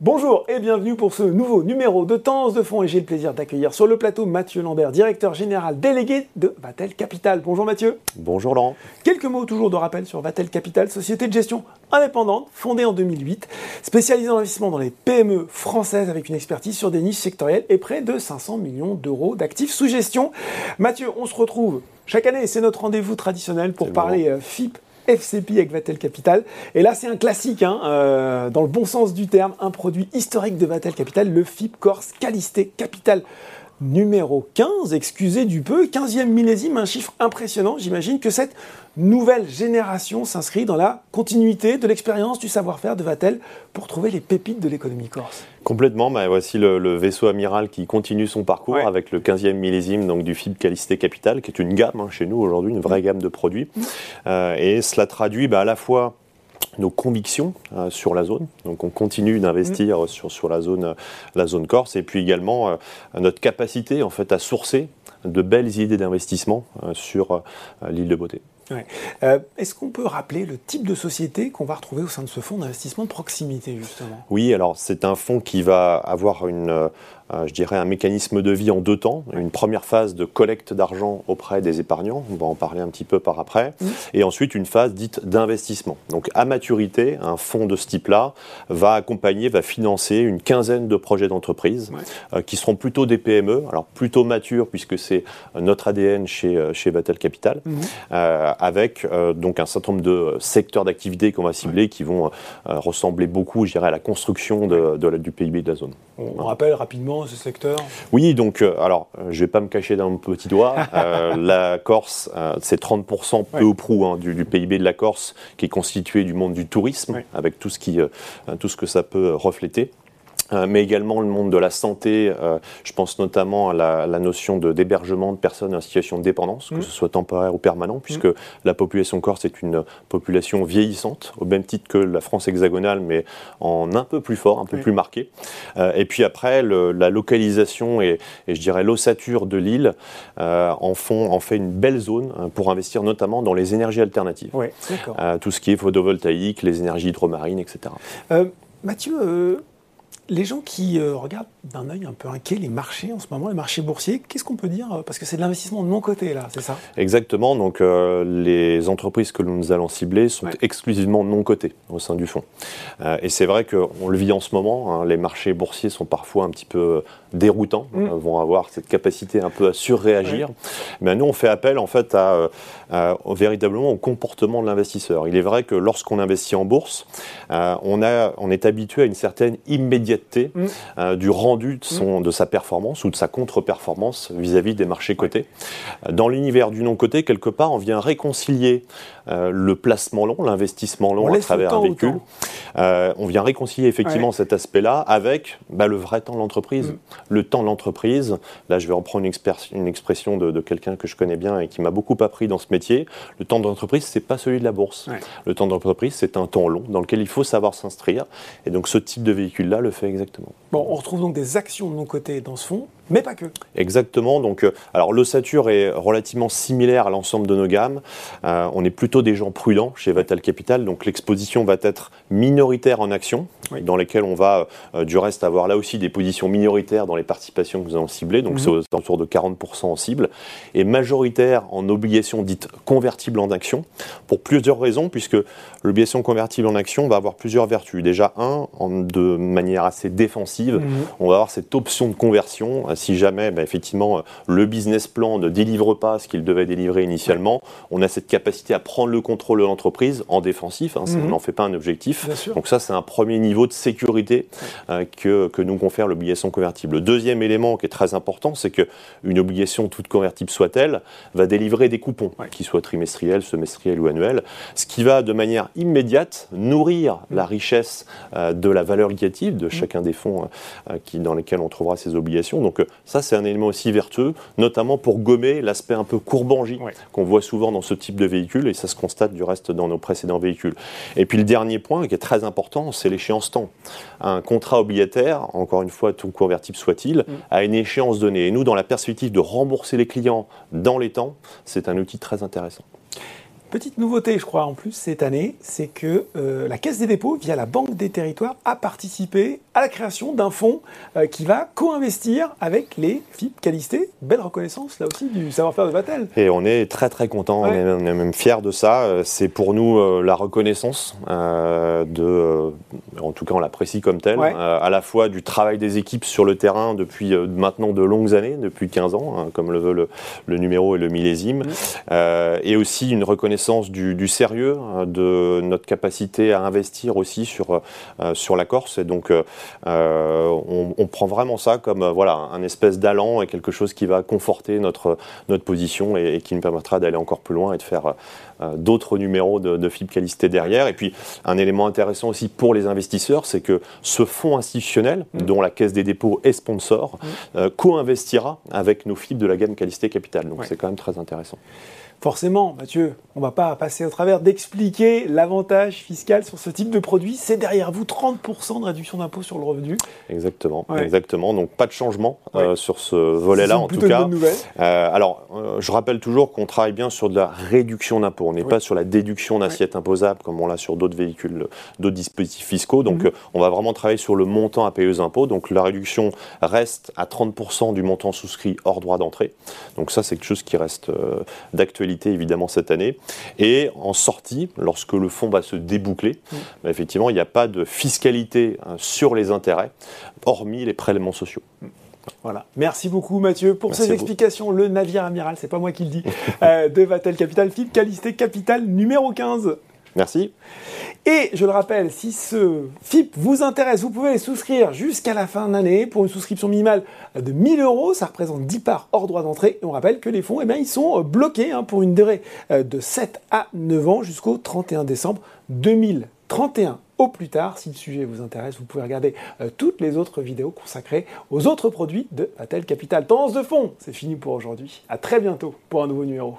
Bonjour et bienvenue pour ce nouveau numéro de Temps de Fonds et j'ai le plaisir d'accueillir sur le plateau Mathieu Lambert, directeur général délégué de Vatel Capital. Bonjour Mathieu. Bonjour Laurent. Quelques mots toujours de rappel sur Vatel Capital, société de gestion indépendante fondée en 2008, spécialisée en investissement dans les PME françaises avec une expertise sur des niches sectorielles et près de 500 millions d'euros d'actifs sous gestion. Mathieu, on se retrouve chaque année, c'est notre rendez-vous traditionnel pour parler euh, FIP FCP avec Vatel Capital. Et là, c'est un classique, hein, euh, dans le bon sens du terme, un produit historique de Vatel Capital, le FIP Corse Calisté Capital numéro 15, excusez du peu, 15e millésime, un chiffre impressionnant. J'imagine que cette nouvelle génération s'inscrit dans la continuité de l'expérience, du savoir-faire de Vatel pour trouver les pépites de l'économie corse. Complètement, bah, voici le, vaisseau amiral qui continue son parcours avec le 15e millésime donc, du FIB Calisté Capital, qui est une gamme hein, chez nous aujourd'hui, une vraie gamme de produits. Euh, et cela traduit bah, à la fois nos convictions euh, sur la zone. Donc on continue d'investir mm. sur, sur la, zone, la zone Corse et puis également euh, notre capacité en fait à sourcer de belles idées d'investissement euh, sur l'île de Beauté. Est-ce qu'on peut rappeler le type de société qu'on va retrouver au sein de ce fonds d'investissement de proximité justement? Oui, alors c'est un fonds qui va avoir une euh, je dirais, un mécanisme de vie en deux temps. Une première phase de collecte d'argent auprès des épargnants, on va en parler un petit peu par après, mmh. et ensuite une phase dite d'investissement. Donc à maturité, un fonds de ce type-là va accompagner, va financer une quinzaine de projets d'entreprise euh, qui seront plutôt des PME, alors plutôt matures puisque c'est notre ADN chez, euh, chez Battle Capital, mmh. Avec donc un certain nombre de secteurs d'activité qu'on va cibler qui vont ressembler beaucoup, je dirais, à la construction de, du PIB de la zone. On rappelle rapidement ce secteur? Oui, donc, euh, alors, euh, je ne vais pas me cacher dans mon petit doigt. Euh, la Corse, c'est 30% peu ou prou hein, du, PIB de la Corse, qui est constitué du monde du tourisme, avec tout ce, qui, tout ce que ça peut refléter. Euh, mais également le monde de la santé. Euh, je pense notamment à la, la notion d'hébergement de, personnes en situation de dépendance, que mmh. ce soit temporaire ou permanent, mmh. puisque la population corse est une population vieillissante, au même titre que la France hexagonale, mais en un peu plus fort, un peu plus marqué. Euh, et puis après, le, la localisation et, et je dirais l'ossature de l'île en, font, en fait une belle zone hein, pour investir notamment dans les énergies alternatives. Oui, tout ce qui est photovoltaïque, les énergies hydromarines, etc. Mathieu, les gens qui euh, regardent d'un œil un peu inquiet les marchés en ce moment, les marchés boursiers, qu'est-ce qu'on peut dire Parce que c'est de l'investissement de mon côté, là, c'est ça? Exactement. Donc, euh, les entreprises que nous allons cibler sont exclusivement non cotées au sein du fonds. Euh, et c'est vrai qu'on le vit en ce moment. Hein, les marchés boursiers sont parfois un petit peu déroutants, mm. vont avoir cette capacité un peu à surréagir. Mais nous, on fait appel, en fait, à, véritablement au comportement de l'investisseur. Il est vrai que lorsqu'on investit en bourse, on, a, on est habitué à une certaine immédiateté Mm. Euh, du rendu de, son, mm. de sa performance ou de sa contre-performance vis-à-vis des marchés cotés. Dans l'univers du non-coté, quelque part, on vient réconcilier euh, le placement long, l'investissement long à travers un véhicule. Euh, on vient réconcilier effectivement cet aspect-là avec bah, le vrai temps de l'entreprise. Le temps de l'entreprise, là je vais reprendre une, une expression de, quelqu'un que je connais bien et qui m'a beaucoup appris dans ce métier. Le temps de l'entreprise, c'est pas celui de la bourse. Le temps de l'entreprise, c'est un temps long dans lequel il faut savoir s'inscrire. Et donc ce type de véhicule-là le fait exactement. Bon, on retrouve donc des actions de mon côté dans ce fonds, mais pas que. Exactement. Donc, euh, alors l'ossature est relativement similaire à l'ensemble de nos gammes. Euh, on est plutôt des gens prudents chez Vatal Capital, donc l'exposition va être minoritaire en actions, dans lesquelles on va euh, du reste avoir là aussi des positions minoritaires dans les participations que nous allons cibler, donc mhm. c'est autour de 40% en cible, et majoritaire en obligations dites convertibles en actions, pour plusieurs raisons, puisque l'obligation convertible en actions va avoir plusieurs vertus. Déjà, un, de manière assez défensive, mhm. on va avoir cette option de conversion si jamais bah, effectivement le business plan ne délivre pas ce qu'il devait délivrer initialement, on a cette capacité à prendre le contrôle de l'entreprise en défensif, hein, on n'en fait pas un objectif. Donc ça c'est un premier niveau de sécurité euh, que, que, nous confère l'obligation convertible. Le deuxième élément qui est très important, c'est qu'une obligation toute convertible soit-elle, va délivrer des coupons, qu'ils soient trimestriels, semestriels ou annuels, ce qui va de manière immédiate nourrir la richesse euh, de la valeur liquidative de chacun des fonds euh, qui, dans lesquels on trouvera ces obligations. Donc ça, c'est un élément aussi vertueux, notamment pour gommer l'aspect un peu courbangie qu'on voit souvent dans ce type de véhicule, et ça se constate du reste dans nos précédents véhicules. Et puis le dernier point qui est très important, c'est l'échéance temps. Un contrat obligataire, encore une fois, tout convertible soit-il, mm. a une échéance donnée. Et nous, dans la perspective de rembourser les clients dans les temps, c'est un outil très intéressant. Petite nouveauté, je crois, en plus cette année, c'est que euh, la Caisse des dépôts, via la Banque des territoires, a participé à la création d'un fonds euh, qui va co-investir avec les FIP Calisté. Belle reconnaissance, là aussi, du savoir-faire de Vatel. Et on est très très content, on, est, même fiers de ça. Euh, c'est pour nous la reconnaissance de, en tout cas on l'apprécie comme tel, à la fois du travail des équipes sur le terrain depuis maintenant de longues années, depuis 15 ans, hein, comme le veut le, numéro et le millésime, mmh. et aussi une reconnaissance du, sérieux, hein, de notre capacité à investir aussi sur, euh, sur la Corse. Et donc, euh, on, prend vraiment ça comme euh, voilà, un espèce d'allant et quelque chose qui va conforter notre, notre position et, qui nous permettra d'aller encore plus loin et de faire d'autres numéros de, de FIP Calisté derrière. Et puis, un élément intéressant aussi pour les investisseurs, c'est que ce fonds institutionnel, mmh. dont la Caisse des dépôts est sponsor, mmh. co-investira avec nos FIP de la gamme Calisté Capital. Donc, c'est quand même très intéressant. Forcément, Mathieu, on ne va pas passer au travers d'expliquer l'avantage fiscal sur ce type de produit. C'est derrière vous 30% de réduction d'impôt sur le revenu. Exactement, exactement. Donc pas de changement euh, sur ce volet-là en tout cas. Une bonne euh, alors, euh, je rappelle toujours qu'on travaille bien sur de la réduction d'impôt. On n'est pas sur la déduction d'assiette imposable comme on l'a sur d'autres véhicules, d'autres dispositifs fiscaux. Donc mhm. on va vraiment travailler sur le montant à payer aux impôts. Donc la réduction reste à 30% du montant souscrit hors droit d'entrée. Donc ça, c'est quelque chose qui reste d'actualité évidemment cette année. Et en sortie, lorsque le fonds va se déboucler, mm. bah, effectivement, il n'y a pas de fiscalité hein, sur les intérêts, hormis les prélèvements sociaux. Voilà. Merci beaucoup Mathieu pour ces explications. Le navire amiral, c'est pas moi qui le dis, euh, de Vatel Capital, Philippe Calisté Capital numéro 15. Merci. Et je le rappelle, si ce FIP vous intéresse, vous pouvez souscrire jusqu'à la fin de l'année pour une souscription minimale de 1000 euros. Ça représente 10 parts hors droit d'entrée. Et on rappelle que les fonds, eh bien, ils sont bloqués hein, pour une durée euh, de 7 à 9 ans jusqu'au 31 décembre 2031 au plus tard. Si le sujet vous intéresse, vous pouvez regarder euh, toutes les autres vidéos consacrées aux autres produits de Vatel Capital. Tendance de fond, c'est fini pour aujourd'hui. À très bientôt pour un nouveau numéro.